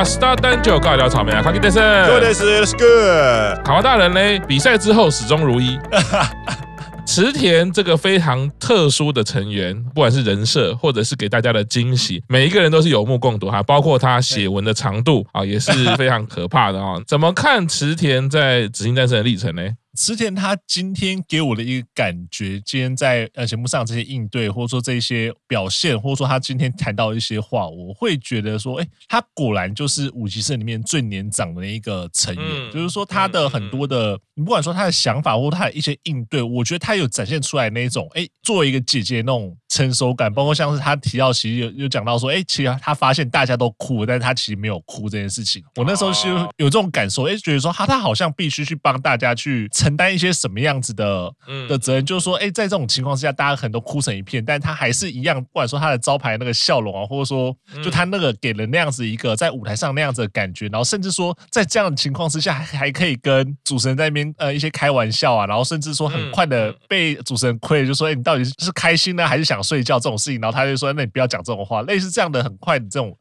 我是这个 Star 单就尬聊草莓啊，卡基德森。Good is good。卡哇大人呢？比赛之后始终如一。池田这个非常特殊的成员，不管是人设或者是给大家的惊喜，每一个人都是有目共睹哈。包括他写文的长度啊，也是非常可怕的啊。怎么看池田在《紫金战士》的历程呢？池田他今天给我的一个感觉，今天在呃节目上这些应对，或者说这些表现，或者说他今天谈到一些话，我会觉得说，哎，他果然就是五级社里面最年长的一个成员，嗯、就是说他的很多的，你不管说他的想法或他的一些应对，我觉得他有展现出来那种，哎，作为一个姐姐那种成熟感，包括像是他提到，其实有有讲到说，哎，其实他发现大家都哭了，但是他其实没有哭这件事情，我那时候是有这种感受，哎，觉得说他他好像必须去帮大家去承担一些什么。样子的的责任，就是说，哎，在这种情况之下，大家可能都哭成一片，但他还是一样，不管说他的招牌那个笑容啊，或者说，就他那个给人那样子一个在舞台上那样子的感觉，然后甚至说，在这样的情况之下，还还可以跟主持人在那边呃一些开玩笑啊，然后甚至说很快的被主持人亏，就说，哎，你到底是开心呢，还是想睡觉这种事情，然后他就说，那你不要讲这种话，类似这样的很快的这种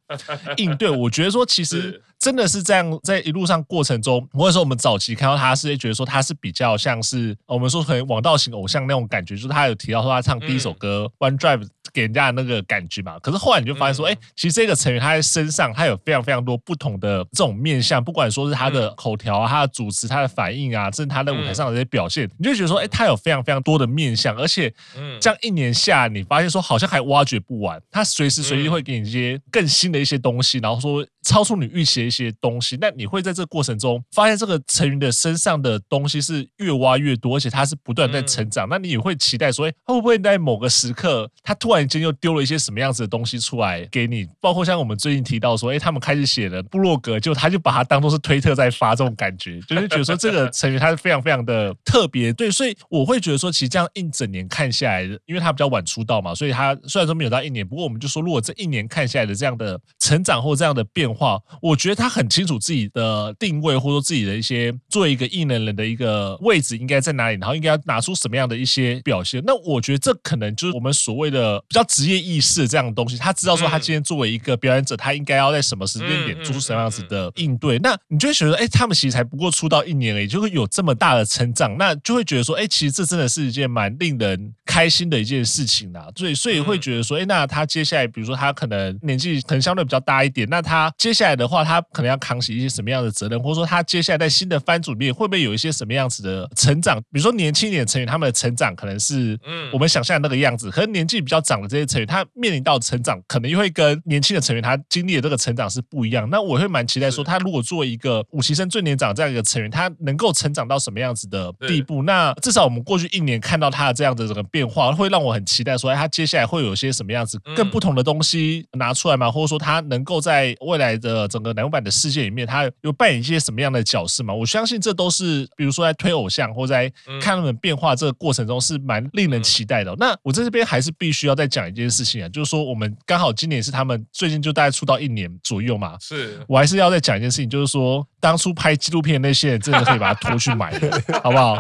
应对，我觉得说其实。真的是这样，在一路上过程中，或者说我们早期看到他是觉得说他是比较像是我们说可能王道型偶像那种感觉，就是他有提到说他唱第一首歌《One Drive》给人家的那个感觉嘛。可是后来你就发现说，哎，其实这个成员他在身上他有非常非常多不同的这种面相，不管说是他的口条啊、他的主持、他的反应啊，甚至他在舞台上的这些表现，你就觉得说，哎，他有非常非常多的面相，而且这样一年下来，你发现说好像还挖掘不完，他随时随地会给你一些更新的一些东西，然后说。超出你预期的一些东西，那你会在这个过程中发现这个成员的身上的东西是越挖越多，而且他是不断在成长。那你也会期待说，哎，会不会在某个时刻，他突然间又丢了一些什么样子的东西出来给你？包括像我们最近提到说，哎，他们开始写了部落格，就他就把它当做是推特在发这种感觉，就是觉得说这个成员他是非常非常的特别。对，所以我会觉得说，其实这样一整年看下来，因为他比较晚出道嘛，所以他虽然说没有到一年，不过我们就说，如果这一年看下来的这样的成长或这样的变化，我觉得。他很清楚自己的定位，或者说自己的一些作为一个艺能人的一个位置应该在哪里，然后应该要拿出什么样的一些表现。那我觉得这可能就是我们所谓的比较职业意识这样的东西。他知道说他今天作为一个表演者，他应该要在什么时间点做出什么样子的应对。那你就会觉得，哎，他们其实才不过出道一年而已，就会有这么大的成长，那就会觉得说，哎，其实这真的是一件蛮令人开心的一件事情啦。所以，所以会觉得说，哎，那他接下来，比如说他可能年纪可能相对比较大一点，那他接下来的话，他可能要扛起一些什么样的责任，或者说他接下来在新的番组里面会不会有一些什么样子的成长？比如说年轻一点的成员，他们的成长可能是我们想象的那个样子，可能年纪比较长的这些成员，他面临到成长可能又会跟年轻的成员他经历的这个成长是不一样。那我会蛮期待说，他如果作为一个五期生最年长这样一个成员，他能够成长到什么样子的地步？那至少我们过去一年看到他的这样的这个变化，会让我很期待说，哎他接下来会有些什么样子更不同的东西拿出来吗？或者说他能够在未来的整个乃木坂的世界里面，他有扮演一些什么样的角色吗？我相信这都是，比如说在推偶像或在看他们变化这个过程中，是蛮令人期待的。那我在这边还是必须要再讲一件事情啊，就是说我们刚好今年是他们最近就大概出道一年左右嘛，是。我还是要再讲一件事情，就是说当初拍纪录片的那些人真的可以把它拖去买，好不好？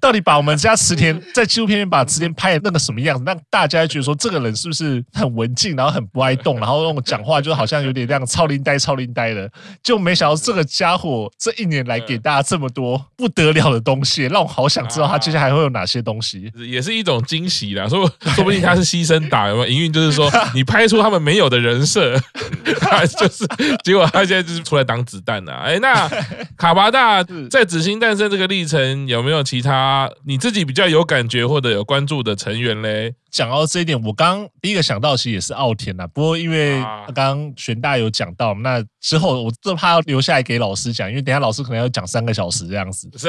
到底把我们家池田在纪录片里面把池田拍的那个什么样子，让大家觉得说这个人是不是很文静，然后很不爱动，然后那种讲话就好像有点那样超龄呆、超龄呆的。就没想到这个家伙这一年来给大家这么多不得了的东西，让我好想知道他接下来还会有哪些东西，也是一种惊喜啦。说说不定他是牺牲打，有没有营运？就是说你拍出他们没有的人设，他就是结果他现在就是出来挡子弹呐。哎，那 卡巴大在紫星诞生这个历程有没有其他你自己比较有感觉或者有关注的成员嘞？讲到这一点，我刚第一个想到其实也是奥田呐。不过因为刚刚玄大有讲到，那之后我就怕要留下来给老师讲，因为等下老师可能要讲三个小时这样子。是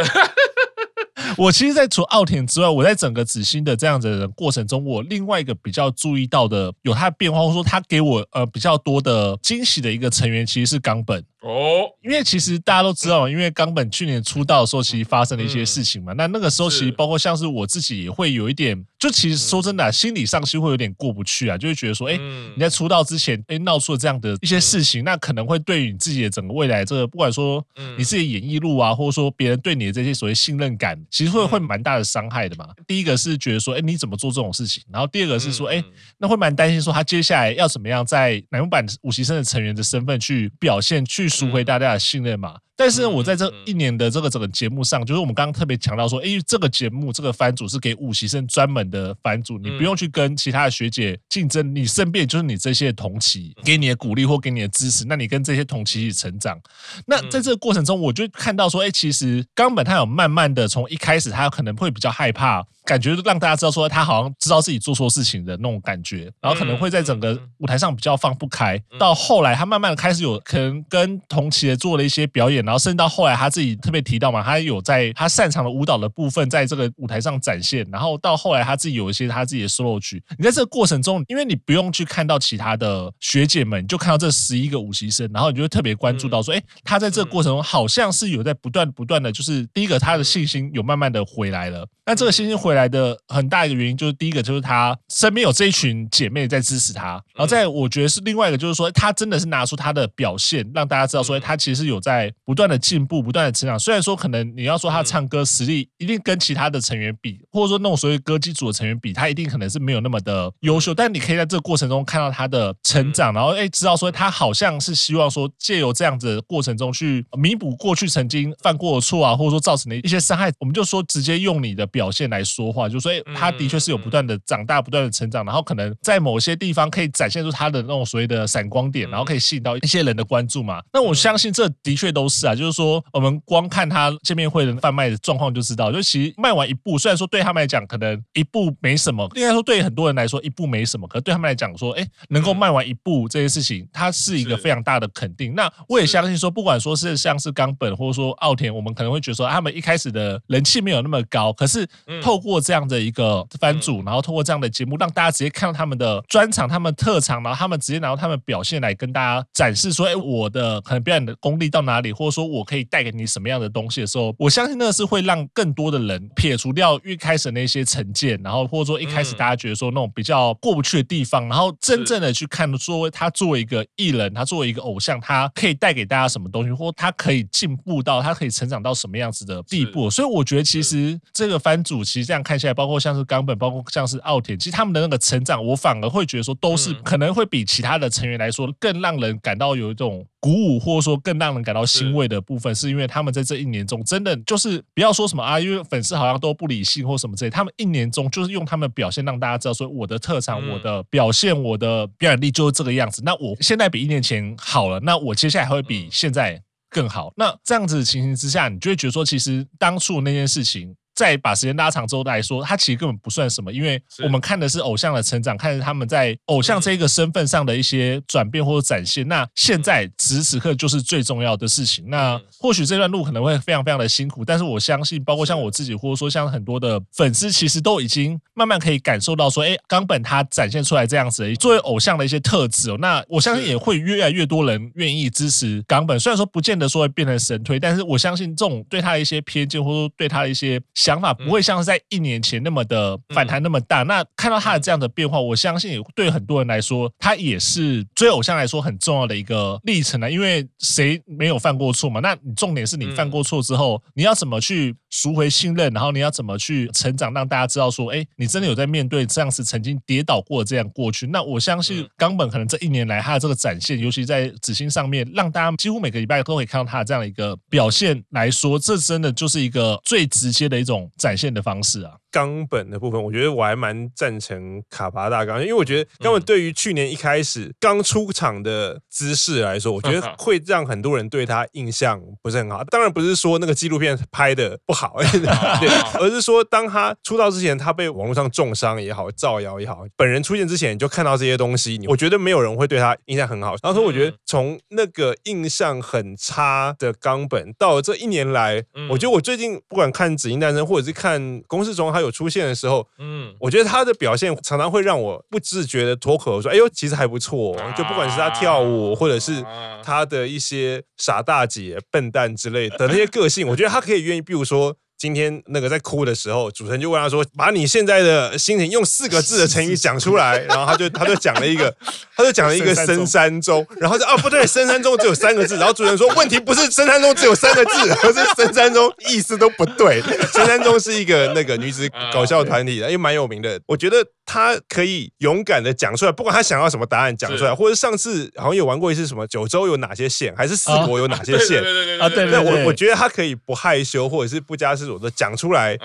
我其实，在除奥田之外，我在整个紫星的这样子的过程中，我另外一个比较注意到的有他的变化，或者说他给我呃比较多的惊喜的一个成员，其实是冈本。哦，因为其实大家都知道，因为冈本去年出道的时候，其实发生了一些事情嘛。那那个时候其实包括像是我自己也会有一点，就其实说真的，心理上是会有点过不去啊，就会觉得说，哎，你在出道之前，哎，闹出了这样的一些事情，那可能会对于你自己的整个未来，这个不管说你自己演艺路啊，或者说别人对你的这些所谓信任感，其实会会蛮大的伤害的嘛。第一个是觉得说，哎，你怎么做这种事情？然后第二个是说，哎，那会蛮担心说他接下来要怎么样在乃木坂五期生的成员的身份去表现，去赎回大家的信任嘛。但是我在这一年的这个整个节目上，就是我们刚刚特别强调说，因为这个节目这个番组是给五期生专门的番组，你不用去跟其他的学姐竞争，你身边就是你这些同期给你的鼓励或给你的支持，那你跟这些同期一起成长。那在这个过程中，我就看到说，哎，其实冈本他有慢慢的从一开始他可能会比较害怕。感觉让大家知道说他好像知道自己做错事情的那种感觉，然后可能会在整个舞台上比较放不开。到后来他慢慢的开始有可能跟同期的做了一些表演，然后甚至到后来他自己特别提到嘛，他有在他擅长的舞蹈的部分在这个舞台上展现。然后到后来他自己有一些他自己的 solo 曲。你在这个过程中，因为你不用去看到其他的学姐们，你就看到这十一个舞习生，然后你就会特别关注到说，哎，他在这个过程中好像是有在不断不断的就是第一个他的信心有慢慢的回来了。那这个信心回来的很大一个原因，就是第一个就是他身边有这一群姐妹在支持他，然后再我觉得是另外一个就是说，他真的是拿出他的表现，让大家知道说他其实有在不断的进步，不断的成长。虽然说可能你要说他唱歌实力一定跟其他的成员比，或者说那种所谓歌姬组的成员比，他一定可能是没有那么的优秀，但你可以在这个过程中看到他的成长，然后哎知道说他好像是希望说借由这样子的过程中去弥补过去曾经犯过的错啊，或者说造成的一些伤害。我们就说直接用你的表。现来说话，就说哎，他的确是有不断的长大，不断的成长，然后可能在某些地方可以展现出他的那种所谓的闪光点，然后可以吸引到一些人的关注嘛。那我相信这的确都是啊，就是说我们光看他见面会的贩卖的状况就知道，就其实卖完一部，虽然说对他们来讲可能一部没什么，应该说对很多人来说一部没什么，可是对他们来讲说，哎，能够卖完一部这件事情，它是一个非常大的肯定。那我也相信说，不管说是像是冈本或者说奥田，我们可能会觉得说他们一开始的人气没有那么高，可是。透过这样的一个番组，然后透过这样的节目，让大家直接看到他们的专场、他们特长，然后他们直接拿到他们表现来跟大家展示说：“哎，我的可能表演的功力到哪里，或者说我可以带给你什么样的东西的时候，我相信那是会让更多的人撇除掉一开始那些成见，然后或者说一开始大家觉得说那种比较过不去的地方，然后真正的去看作为他作为一个艺人，他作为一个偶像，他可以带给大家什么东西，或他可以进步到他可以成长到什么样子的地步。所以我觉得其实这个番组其实。这样看起来，包括像是冈本，包括像是奥田，其实他们的那个成长，我反而会觉得说，都是可能会比其他的成员来说更让人感到有一种鼓舞，或者说更让人感到欣慰的部分，是因为他们在这一年中，真的就是不要说什么啊，因为粉丝好像都不理性或什么之类，他们一年中就是用他们的表现让大家知道说，我的特长、我的表现、我的表演力就是这个样子。那我现在比一年前好了，那我接下来还会比现在更好。那这样子的情形之下，你就会觉得说，其实当初那件事情。再把时间拉长之后来说，他其实根本不算什么，因为我们看的是偶像的成长，看着他们在偶像这个身份上的一些转变或者展现。那现在此时此刻就是最重要的事情。那或许这段路可能会非常非常的辛苦，但是我相信，包括像我自己，或者说像很多的粉丝，其实都已经慢慢可以感受到说，哎，冈本他展现出来这样子作为偶像的一些特质哦。那我相信也会越来越多人愿意支持冈本，虽然说不见得说会变成神推，但是我相信这种对他的一些偏见，或者说对他的一些。想法不会像是在一年前那么的反弹那么大。那看到他的这样的变化，我相信对很多人来说，他也是追偶像来说很重要的一个历程啊。因为谁没有犯过错嘛？那你重点是你犯过错之后，你要怎么去赎回信任？然后你要怎么去成长，让大家知道说，哎，你真的有在面对这样子曾经跌倒过这样过去。那我相信冈本可能这一年来他的这个展现，尤其在紫星上面，让大家几乎每个礼拜都可以看到他的这样的一个表现来说，这真的就是一个最直接的一种。展现的方式啊。冈本的部分，我觉得我还蛮赞成卡巴大冈，因为我觉得冈本对于去年一开始刚出场的姿势来说，我觉得会让很多人对他印象不是很好。当然不是说那个纪录片拍的不好，对，而是说当他出道之前，他被网络上重伤也好，造谣也好，本人出现之前你就看到这些东西，我觉得没有人会对他印象很好。然后说，我觉得从那个印象很差的冈本到这一年来，我觉得我最近不管看《紫英诞生》或者是看公式中他。他有出现的时候，嗯，我觉得他的表现常常会让我不自觉的脱口说：“哎呦，其实还不错。”就不管是他跳舞，或者是他的一些傻大姐、笨蛋之类的那些个性，我觉得他可以愿意，比如说。今天那个在哭的时候，主持人就问他说：“把你现在的心情用四个字的成语讲出来。”然后他就他就讲了一个，他就讲了一个深山中，然后就啊不对，深山中只有三个字。然后主持人说：“问题不是深山中只有三个字，而是深山中意思都不对。深山中是一个那个女子搞笑团体，因为蛮有名的。我觉得他可以勇敢的讲出来，不管他想要什么答案讲出来，或者上次好像有玩过一次什么九州有哪些县，还是四国有哪些县啊？对对，我我觉得他可以不害羞，或者是不加思索。我都讲出来，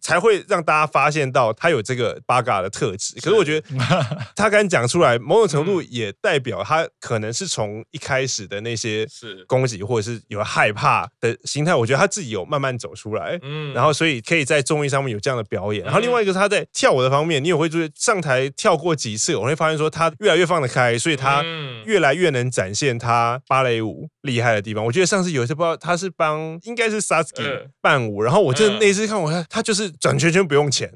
才会让大家发现到他有这个八嘎的特质。可是我觉得 他敢讲出来，某种程度也代表他可能是从一开始的那些是攻击或者是有害怕的心态，我觉得他自己有慢慢走出来。嗯，然后所以可以在综艺上面有这样的表演。然后另外一个是他在跳舞的方面，你也会注意上台跳过几次，我会发现说他越来越放得开，所以他越来越能展现他芭蕾舞厉害的地方。我觉得上次有一次不知道他是帮应该是 Sasuke 伴舞，然后我。就那次看我看他就是转圈圈不用钱，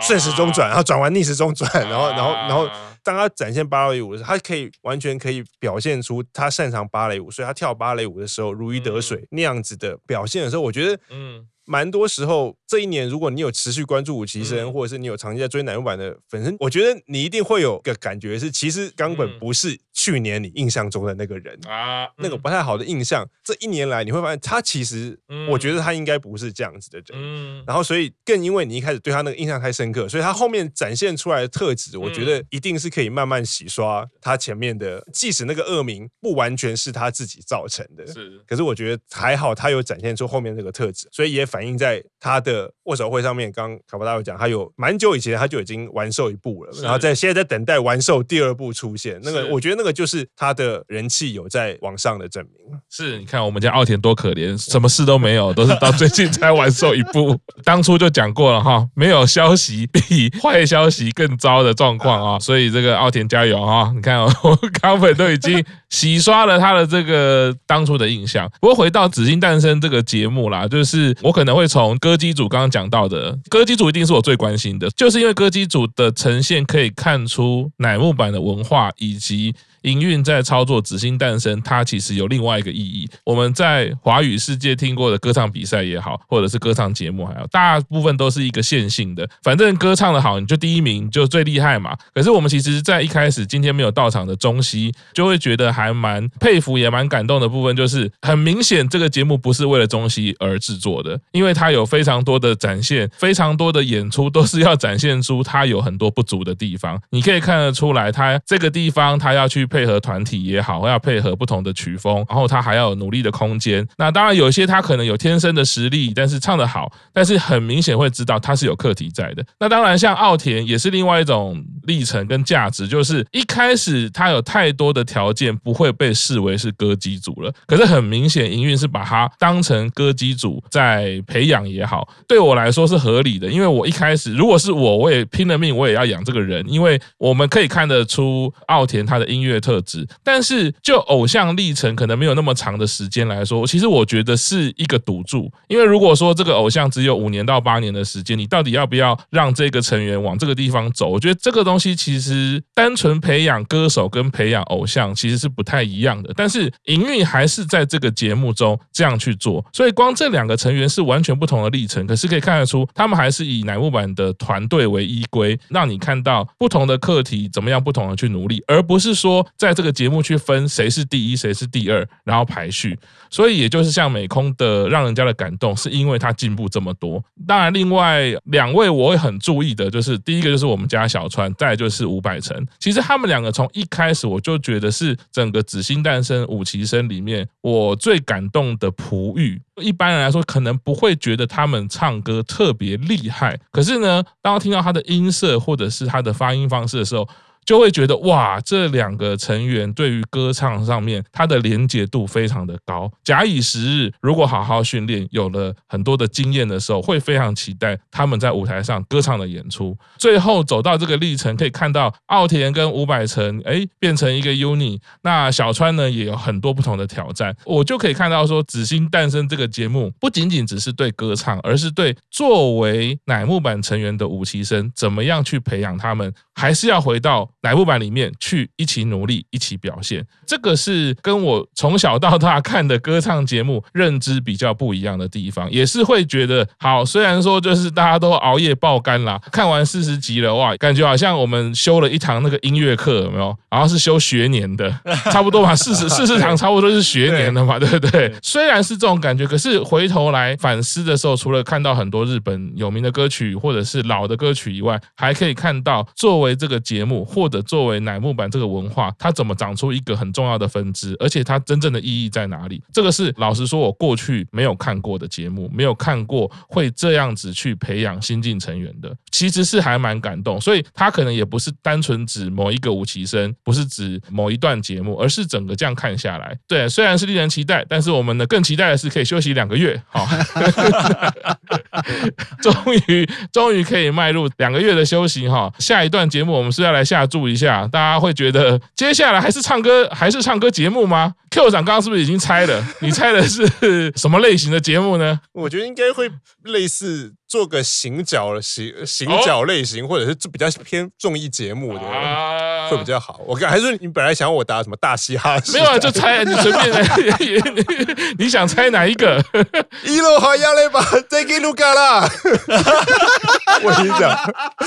顺时钟转，然后转完逆时钟转，然后然后然后当他展现芭蕾舞的时候，他可以完全可以表现出他擅长芭蕾舞，所以他跳芭蕾舞的时候如鱼得水那样子的表现的时候，我觉得嗯。蛮多时候，这一年如果你有持续关注五期生，或者是你有长期在追乃木坂的粉丝，我觉得你一定会有个感觉是，其实冈本不是去年你印象中的那个人啊，那个不太好的印象。这一年来你会发现，他其实，我觉得他应该不是这样子的人。然后，所以更因为你一开始对他那个印象太深刻，所以他后面展现出来的特质，我觉得一定是可以慢慢洗刷他前面的，即使那个恶名不完全是他自己造成的，是。可是我觉得还好，他有展现出后面这个特质，所以也。反映在他的握手会上面，刚卡巴大有讲，他有蛮久以前他就已经完售一部了，然后在现在在等待完售第二部出现。那个我觉得那个就是他的人气有在往上的证明。是，你看我们家奥田多可怜，什么事都没有，都是到最近才完售一部。当初就讲过了哈，没有消息比坏消息更糟的状况啊，所以这个奥田加油啊！你看 我冈本都已经洗刷了他的这个当初的印象。不过回到《紫金诞生》这个节目啦，就是我可。可能会从歌姬组刚刚讲到的，歌姬组一定是我最关心的，就是因为歌姬组的呈现可以看出乃木坂的文化以及。营运在操作《紫星诞生》，它其实有另外一个意义。我们在华语世界听过的歌唱比赛也好，或者是歌唱节目还好，大部分都是一个线性的，反正歌唱的好，你就第一名就最厉害嘛。可是我们其实，在一开始今天没有到场的中西，就会觉得还蛮佩服，也蛮感动的部分，就是很明显这个节目不是为了中西而制作的，因为它有非常多的展现，非常多的演出都是要展现出它有很多不足的地方。你可以看得出来，它这个地方它要去。配合团体也好，要配合不同的曲风，然后他还要努力的空间。那当然，有些他可能有天生的实力，但是唱得好，但是很明显会知道他是有课题在的。那当然，像奥田也是另外一种历程跟价值，就是一开始他有太多的条件，不会被视为是歌姬组了。可是很明显，营运是把他当成歌姬组在培养也好，对我来说是合理的。因为我一开始如果是我，我也拼了命，我也要养这个人，因为我们可以看得出奥田他的音乐。特质，但是就偶像历程可能没有那么长的时间来说，其实我觉得是一个赌注。因为如果说这个偶像只有五年到八年的时间，你到底要不要让这个成员往这个地方走？我觉得这个东东西其实单纯培养歌手跟培养偶像其实是不太一样的。但是营运还是在这个节目中这样去做，所以光这两个成员是完全不同的历程。可是可以看得出，他们还是以乃木坂的团队为依归，让你看到不同的课题怎么样不同的去努力，而不是说。在这个节目去分谁是第一，谁是第二，然后排序，所以也就是像美空的让人家的感动，是因为他进步这么多。当然，另外两位我会很注意的，就是第一个就是我们家小川，再来就是伍佰成。其实他们两个从一开始我就觉得是整个紫星诞生五期生里面我最感动的璞玉。一般人来说可能不会觉得他们唱歌特别厉害，可是呢，当听到他的音色或者是他的发音方式的时候。就会觉得哇，这两个成员对于歌唱上面他的连结度非常的高。假以时日，如果好好训练，有了很多的经验的时候，会非常期待他们在舞台上歌唱的演出。最后走到这个历程，可以看到奥田跟伍佰成哎变成一个 UNI，那小川呢也有很多不同的挑战。我就可以看到说，《紫星诞生》这个节目不仅仅只是对歌唱，而是对作为乃木坂成员的五期生怎么样去培养他们，还是要回到乃木坂里面去一起努力，一起表现。这个是跟我从小到大看的歌唱节目认知比较不一样的地方，也是会觉得好。虽然说就是大家都熬夜爆肝啦，看完四十集了哇，感觉好像我们修了一堂那个音乐课，有没有？然后是修学年的，差不多吧，四十 四十堂差不多是学年的嘛，对不对？虽然是这种感觉，可是回头来反思的时候，除了看到很多日本有名的歌曲或者是老的歌曲以外，还可以看到作为这个节目或者作为乃木坂这个文化，它怎么长出一个很重要的分支，而且它真正的意义在哪里？这个是老实说，我过去没有看过的节目，没有看过会这样子去培养新进成员的，其实是还蛮感动。所以它可能也不是单纯指某一个五期生，不是指某一段节目，而是整个这样看下来，对，虽然是令人期待，但是我们呢更期待的是可以休息两个月，好 终于终于可以迈入两个月的休息哈。下一段节目我们是要来下注一下，大家会觉得接下来还是唱歌还是唱歌节目吗？？Q 长刚刚是不是已经猜了？你猜的是什么类型的节目呢？我觉得应该会类似做个行脚行行脚类型，或者是比较偏综艺节目的，会比较好。我看还是你本来想我答什么大嘻哈？没有啊，就猜你随便来，你想猜哪一个？一路好要来吧，再给卢卡啦！我跟你讲，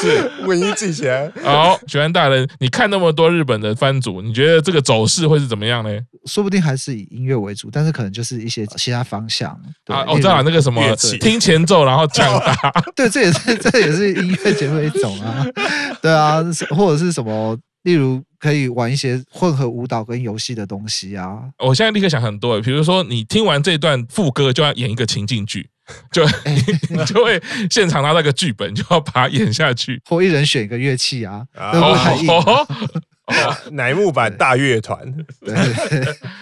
是我已经记起来。好，学安大人，你看那么多日本的番组，你觉得这个走势会是怎么样呢？说不定还是以音乐为主，但是可能就是一些其他方向啊。我知道那个什么，听前奏然后降大，对，这也是这也是音乐节目的一种啊。对啊，或者是什么，例如可以玩一些混合舞蹈跟游戏的东西啊。我现在立刻想很多，比如说你听完这段副歌就要演一个情境剧，就 你就会现场拿到一个剧本，就要把它演下去，或一人选一个乐器啊，会不会太硬？哦，乃木坂大乐团，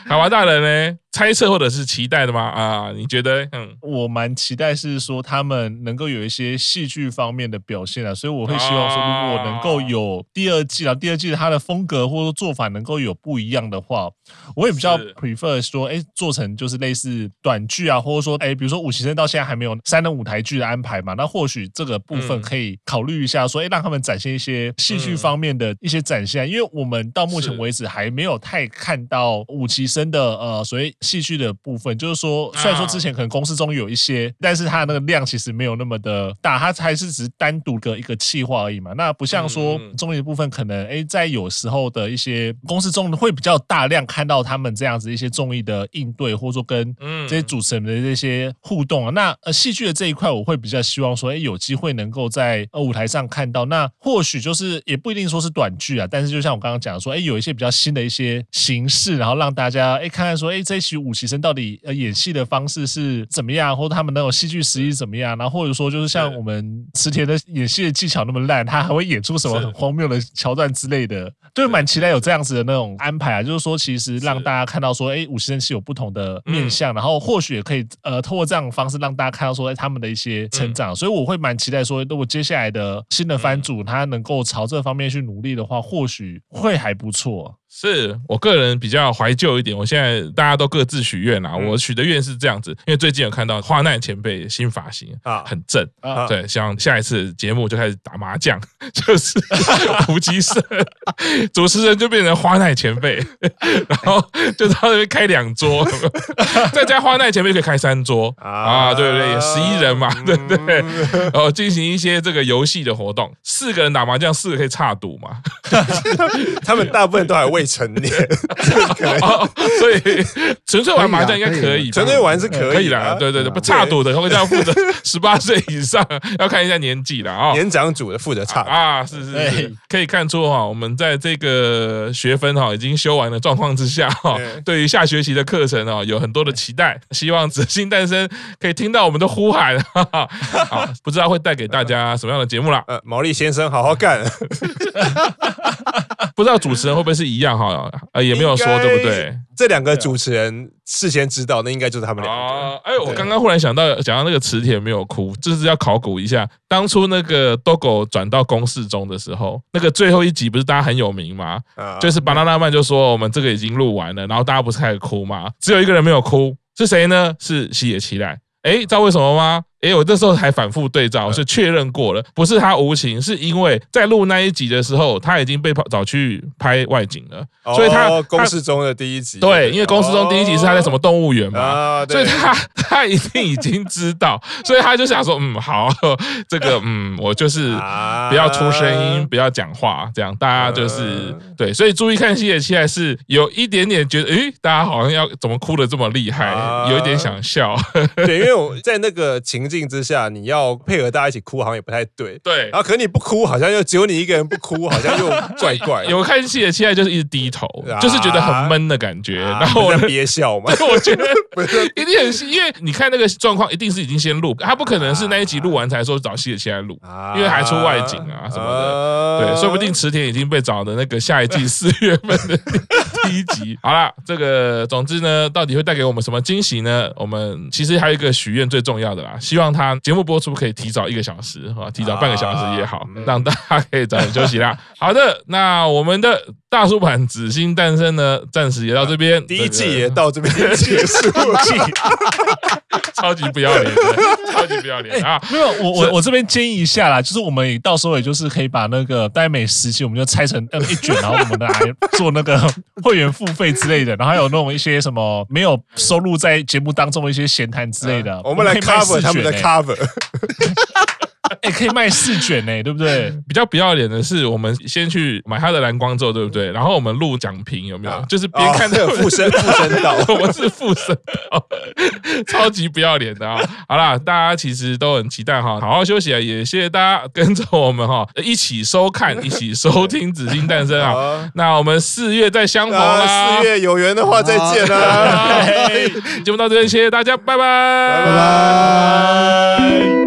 海娃大人呢？猜测或者是期待的吗？啊，你觉得？嗯，我蛮期待是说他们能够有一些戏剧方面的表现啊，所以我会希望说，如果能够有第二季啊，第二季它的风格或者做法能够有不一样的话，我也比较 prefer 说，哎，做成就是类似短剧啊，或者说，哎，比如说五期生到现在还没有三人舞台剧的安排嘛，那或许这个部分可以考虑一下，说，哎，让他们展现一些戏剧方面的一些展现，因为我们到目前为止还没有太看到五期生的呃，所谓。戏剧的部分，就是说，虽然说之前可能公司中有一些，但是它的那个量其实没有那么的大，它还是只是单独的一个企划而已嘛。那不像说综艺的部分，可能哎，在有时候的一些公司中会比较大量看到他们这样子一些综艺的应对，或者说跟这些主持人的这些互动啊。那呃，戏剧的这一块，我会比较希望说，哎，有机会能够在呃舞台上看到。那或许就是也不一定说是短剧啊，但是就像我刚刚讲的说，哎，有一些比较新的一些形式，然后让大家哎看看说，哎，这一期。五期生到底呃演戏的方式是怎么样，或者他们那种戏剧实力怎么样？然后或者说就是像我们池田的演戏的技巧那么烂，他还会演出什么很荒谬的桥段之类的，就蛮期待有这样子的那种安排啊。就是说，其实让大家看到说，哎，五期生是有不同的面向，然后或许也可以呃透过这样的方式让大家看到说，哎，他们的一些成长。所以我会蛮期待说，如果接下来的新的番组他能够朝这方面去努力的话，或许会还不错。是我个人比较怀旧一点，我现在大家都各自许愿啦。我许的愿是这样子，因为最近有看到花奈前辈新发型啊，很正啊。对，希望下一次节目就开始打麻将，就是无极社主持人就变成花奈前辈，然后就到那边开两桌，再加花奈前辈可以开三桌啊，对不对？十一人嘛，对不对？然后进行一些这个游戏的活动，四个人打麻将，四个可以插赌嘛。他们大部分都还未。成年，所以纯粹玩麻将应该可以，纯粹玩是可以的。对对对，不差赌的，我们这样负责十八岁以上，要看一下年纪了啊。年长组的负责差。啊，是是是，可以看出哈，我们在这个学分哈已经修完的状况之下哈，对于下学期的课程啊有很多的期待，希望子星诞生可以听到我们的呼喊，好，不知道会带给大家什么样的节目啦。呃，毛利先生好好干。不知道主持人会不会是一样哈？呃，也没有说对不对？这两个主持人事先知道，那应该就是他们两个。啊，哎，我刚刚忽然想到，讲到那个池田没有哭，就是要考古一下，当初那个 Dogo 转到公式中的时候，那个最后一集不是大家很有名吗？就是巴拿拉曼就说我们这个已经录完了，然后大家不是开始哭吗？只有一个人没有哭，是谁呢？是西野七濑。哎，知道为什么吗？哎，我这时候还反复对照，是确认过了，不是他无情，是因为在录那一集的时候，他已经被跑找去拍外景了，所以他公司中的第一集，对，因为公司中第一集是他在什么动物园嘛，所以他他一定已经知道，所以他就想说，嗯，好，这个，嗯，我就是不要出声音，不要讲话，这样大家就是对，所以注意看西野七还是有一点点觉得，诶，大家好像要怎么哭的这么厉害，有一点想笑，对，因为我在那个情。境之下，你要配合大家一起哭，好像也不太对。对，然后可能你不哭，好像又只有你一个人不哭，好像又怪怪。有看戏的期待就是一直低头，就是觉得很闷的感觉。然后在憋笑嘛。我觉得 一定很，因为你看那个状况，一定是已经先录，他不可能是那一集录完才说找戏的期待录，因为还出外景啊什么的。对，说不定池田已经被找的那个下一季四月份的第一集。好了，这个总之呢，到底会带给我们什么惊喜呢？我们其实还有一个许愿最重要的啦，希望。他节目播出可以提早一个小时啊，提早半个小时也好，让大家可以早点休息啦。好的，那我们的。大叔版紫星诞生呢，暂时也到这边，第一季也到这边结束了，超级不要脸，超级不要脸啊！没有，我我我这边建议一下啦，就是我们到时候也就是可以把那个大概每十期我们就拆成一卷，然后我们来做那个会员付费之类的，然后还有那种一些什么没有收录在节目当中的一些闲谈之类的，我们来 cover 他们的 cover。哎，可以卖四卷呢，对不对？比较不要脸的是，我们先去买他的蓝光咒，对不对？然后我们录讲评，有没有？就是边看那个附身附身到，我们是附身道，超级不要脸的啊！好啦，大家其实都很期待哈，好好休息啊！也谢谢大家跟着我们哈，一起收看，一起收听《紫金诞生》啊！那我们四月再相逢啦，四月有缘的话再见啦！节目到这边，谢谢大家，拜拜，拜拜。